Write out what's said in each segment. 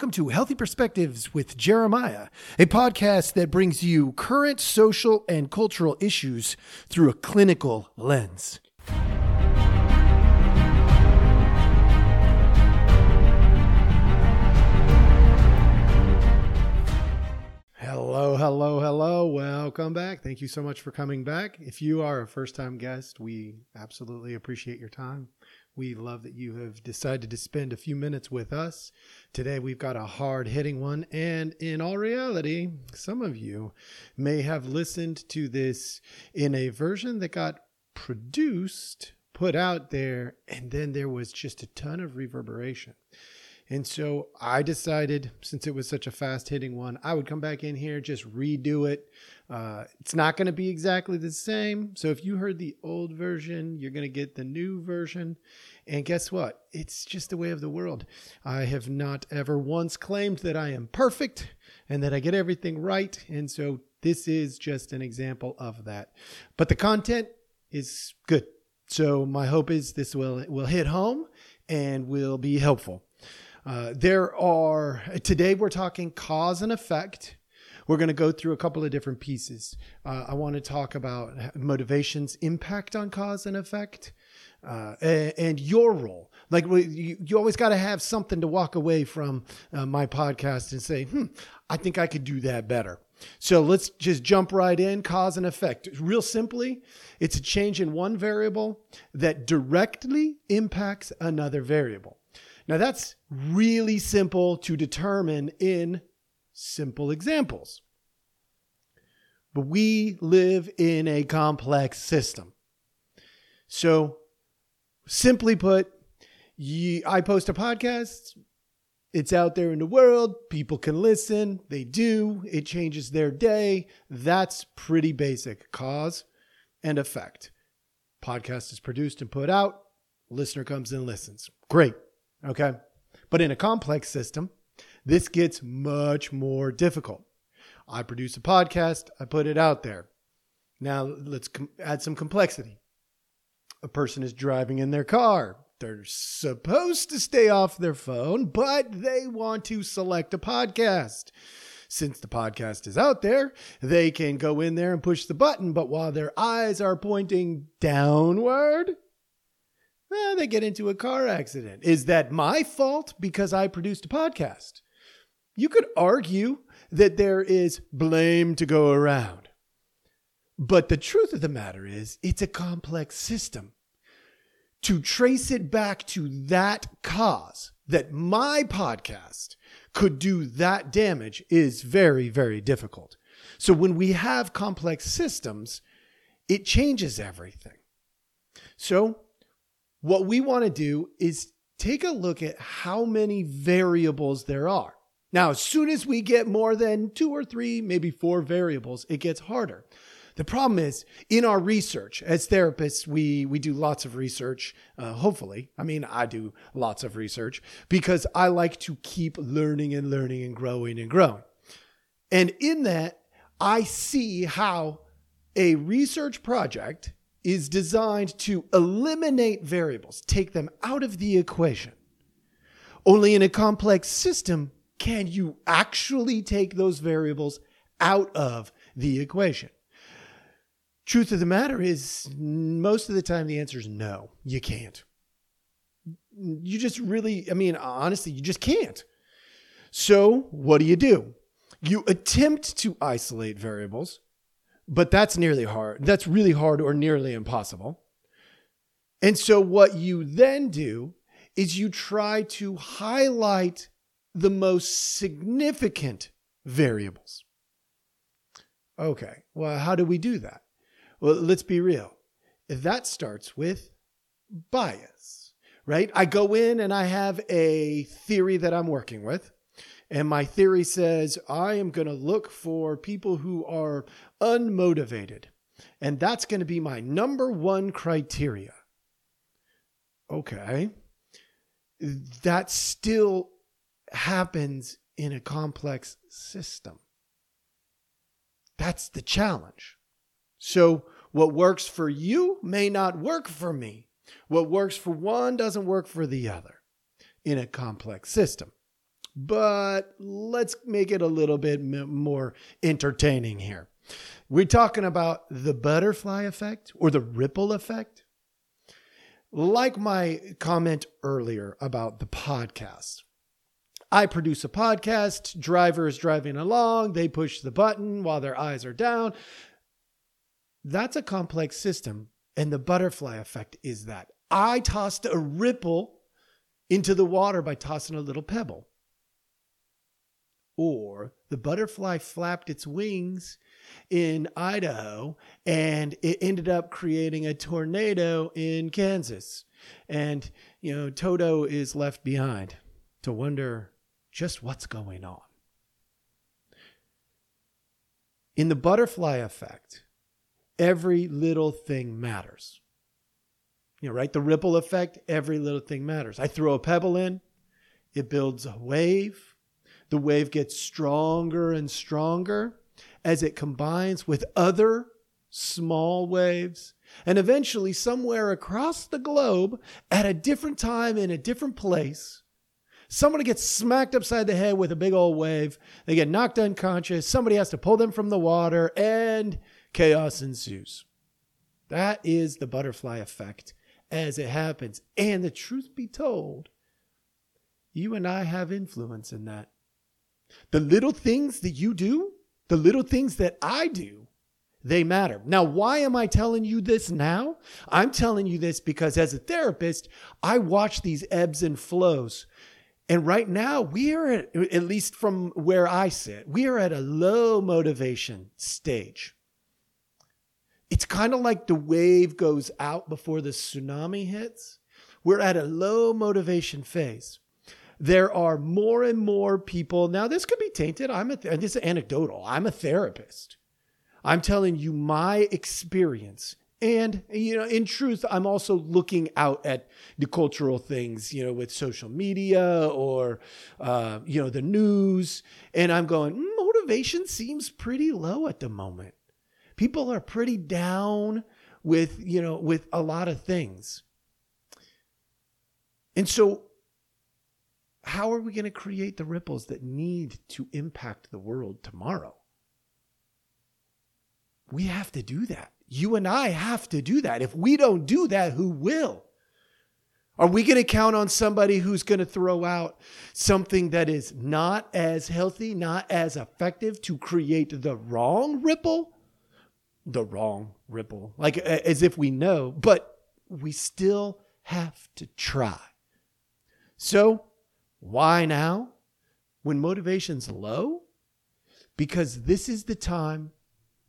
welcome to Healthy Perspectives with Jeremiah, a podcast that brings you current social and cultural issues through a clinical lens. Hello, hello, hello. Welcome back. Thank you so much for coming back. If you are a first time guest, we absolutely appreciate your time. We love that you have decided to spend a few minutes with us. Today, we've got a hard hitting one. And in all reality, some of you may have listened to this in a version that got produced, put out there, and then there was just a ton of reverberation. And so I decided, since it was such a fast hitting one, I would come back in here, just redo it. Uh, it's not going to be exactly the same. So if you heard the old version, you're going to get the new version. And guess what? It's just the way of the world. I have not ever once claimed that I am perfect and that I get everything right. And so this is just an example of that. But the content is good. So my hope is this will will hit home and will be helpful. Uh, there are, today we're talking cause and effect. We're going to go through a couple of different pieces. Uh, I want to talk about motivation's impact on cause and effect. Uh, and, your role. Like you, you always got to have something to walk away from uh, my podcast and say, hmm, I think I could do that better. So let's just jump right in cause and effect. Real simply, it's a change in one variable that directly impacts another variable. Now, that's really simple to determine in simple examples. But we live in a complex system. So, simply put, I post a podcast, it's out there in the world, people can listen, they do, it changes their day. That's pretty basic cause and effect. Podcast is produced and put out, listener comes and listens. Great. Okay. But in a complex system, this gets much more difficult. I produce a podcast, I put it out there. Now let's com- add some complexity. A person is driving in their car. They're supposed to stay off their phone, but they want to select a podcast. Since the podcast is out there, they can go in there and push the button, but while their eyes are pointing downward, well, they get into a car accident. Is that my fault because I produced a podcast? You could argue that there is blame to go around. But the truth of the matter is, it's a complex system. To trace it back to that cause, that my podcast could do that damage, is very, very difficult. So when we have complex systems, it changes everything. So what we want to do is take a look at how many variables there are. Now, as soon as we get more than two or three, maybe four variables, it gets harder. The problem is in our research as therapists, we, we do lots of research. Uh, hopefully, I mean, I do lots of research because I like to keep learning and learning and growing and growing. And in that, I see how a research project is designed to eliminate variables, take them out of the equation. Only in a complex system can you actually take those variables out of the equation. Truth of the matter is, most of the time, the answer is no, you can't. You just really, I mean, honestly, you just can't. So, what do you do? You attempt to isolate variables but that's nearly hard. That's really hard or nearly impossible. And so, what you then do is you try to highlight the most significant variables. Okay, well, how do we do that? Well, let's be real. That starts with bias, right? I go in and I have a theory that I'm working with. And my theory says I am going to look for people who are unmotivated. And that's going to be my number one criteria. Okay. That still happens in a complex system. That's the challenge. So, what works for you may not work for me. What works for one doesn't work for the other in a complex system. but let's make it a little bit more entertaining here. We're talking about the butterfly effect or the ripple effect. Like my comment earlier about the podcast. I produce a podcast, driver is driving along, they push the button while their eyes are down. That's a complex system. And the butterfly effect is that I tossed a ripple into the water by tossing a little pebble. Or the butterfly flapped its wings in Idaho and it ended up creating a tornado in Kansas. And, you know, Toto is left behind to wonder just what's going on. In the butterfly effect, every little thing matters. You know, right? The ripple effect, every little thing matters. I throw a pebble in, it builds a wave. The wave gets stronger and stronger as it combines with other small waves. And eventually, somewhere across the globe, at a different time in a different place, somebody gets smacked upside the head with a big old wave. They get knocked unconscious. Somebody has to pull them from the water, and chaos ensues. That is the butterfly effect as it happens. And the truth be told, you and I have influence in that. The little things that you do, the little things that I do, they matter. Now, why am I telling you this now? I'm telling you this because as a therapist, I watch these ebbs and flows. And right now, we are at, at least from where I sit, we are at a low motivation stage. It's kind of like the wave goes out before the tsunami hits. We're at a low motivation phase. There are more and more people. Now, this could be tainted. I'm a, th- this is anecdotal. I'm a therapist. I'm telling you my experience. And, you know, in truth, I'm also looking out at the cultural things, you know, with social media or, uh, you know, the news. And I'm going, mm, motivation seems pretty low at the moment people are pretty down with, you know, with a lot of things. And so, how are we going to create the ripples that need to impact the world tomorrow? We have to do that. You and I have to do that. If we don't do that, who will? Are we going to count on somebody who's going to throw out something that is not as healthy, not as effective to create the wrong ripple? the wrong ripple, like as if we know, but we still have to try. So, why now? When motivation's low? Because this is the time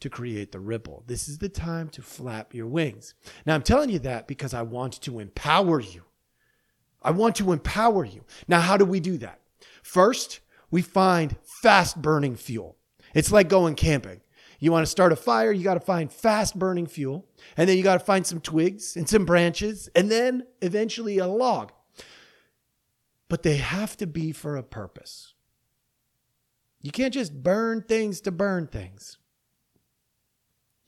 to create the ripple. This is the time to flap your wings. Now, I'm telling you that because I want to empower you. I want to empower you. Now, how do we do that? First, we find fast burning fuel. It's like going camping. You want to start a fire, you got to find fast burning fuel. And then you got to find some twigs and some branches, and then eventually a log. But they have to be for a purpose. You can't just burn things to burn things.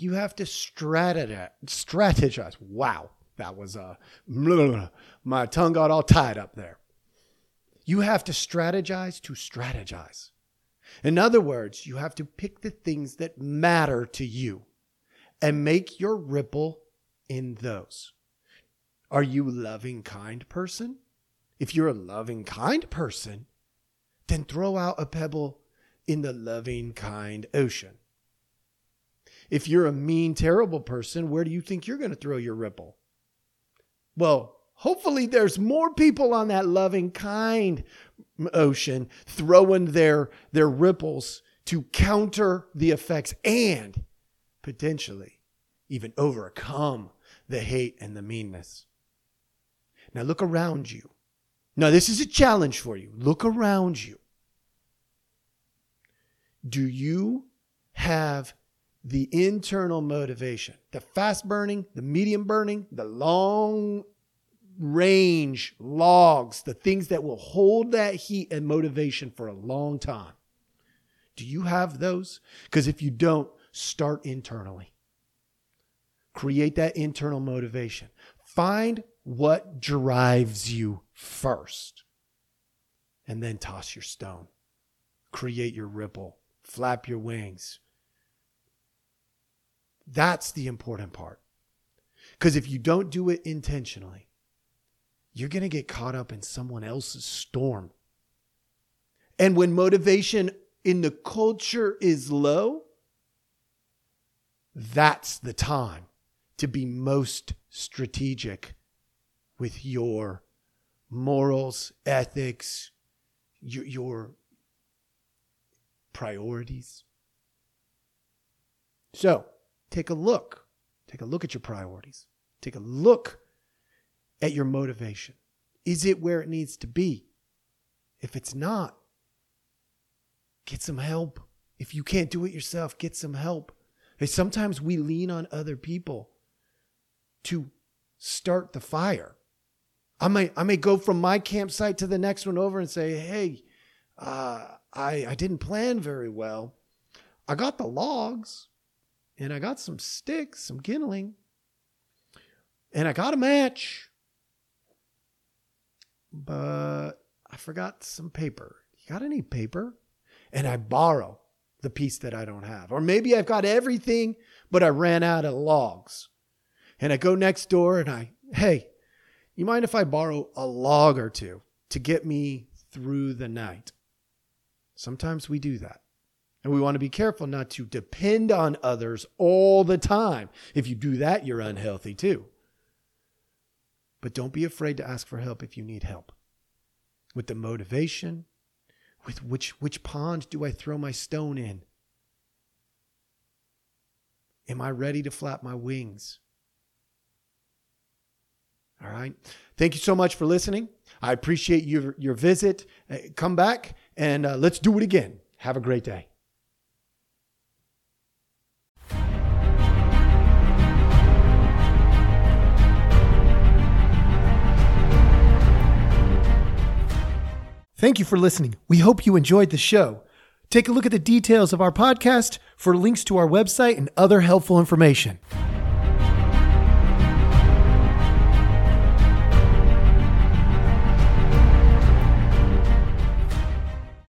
You have to strategize. Wow, that was uh, my tongue got all tied up there. You have to strategize to strategize. In other words, you have to pick the things that matter to you and make your ripple in those. Are you a loving, kind person? If you're a loving, kind person, then throw out a pebble in the loving, kind ocean. If you're a mean, terrible person, where do you think you're going to throw your ripple? Well, hopefully there's more people on that loving, kind ocean throwing their their ripples to counter the effects and potentially even overcome the hate and the meanness. Now look around you. Now this is a challenge for you. Look around you. Do you have the internal motivation, the fast burning, the medium burning, the long range logs, the things that will hold that heat and motivation for a long time. Do you have those? Because if you don't, start internally. Create that internal motivation. Find what drives you first. and then toss your stone. Create your ripple, flap your wings. That's the important part. Because if you don't do it intentionally, you're going to get caught up in someone else's storm. And when motivation in the culture is low, that's the time to be most strategic with your morals, ethics, your, your priorities. So take a look. Take a look at your priorities. Take a look at your motivation. Is it where it needs to be? If it's not, get some help. If you can't do it yourself, get some help. Sometimes we lean on other people to start the fire. I may I may go from my campsite to the next one over and say, "Hey, uh, I I didn't plan very well. I got the logs, and I got some sticks, some kindling, and I got a match, but I forgot some paper. You got any paper?" And I borrow the piece that I don't have, or maybe I've got everything, but I ran out of logs, and I go next door and I, hey you mind if I borrow a log or two to get me through the night? Sometimes we do that. And we want to be careful not to depend on others all the time. If you do that, you're unhealthy too. But don't be afraid to ask for help if you need help. With the motivation, with which, which pond do I throw my stone in? Am I ready to flap my wings? All right. Thank you so much for listening. I appreciate your, your visit. Uh, come back and uh, let's do it again. Have a great day. Thank you for listening. We hope you enjoyed the show. Take a look at the details of our podcast for links to our website and other helpful information.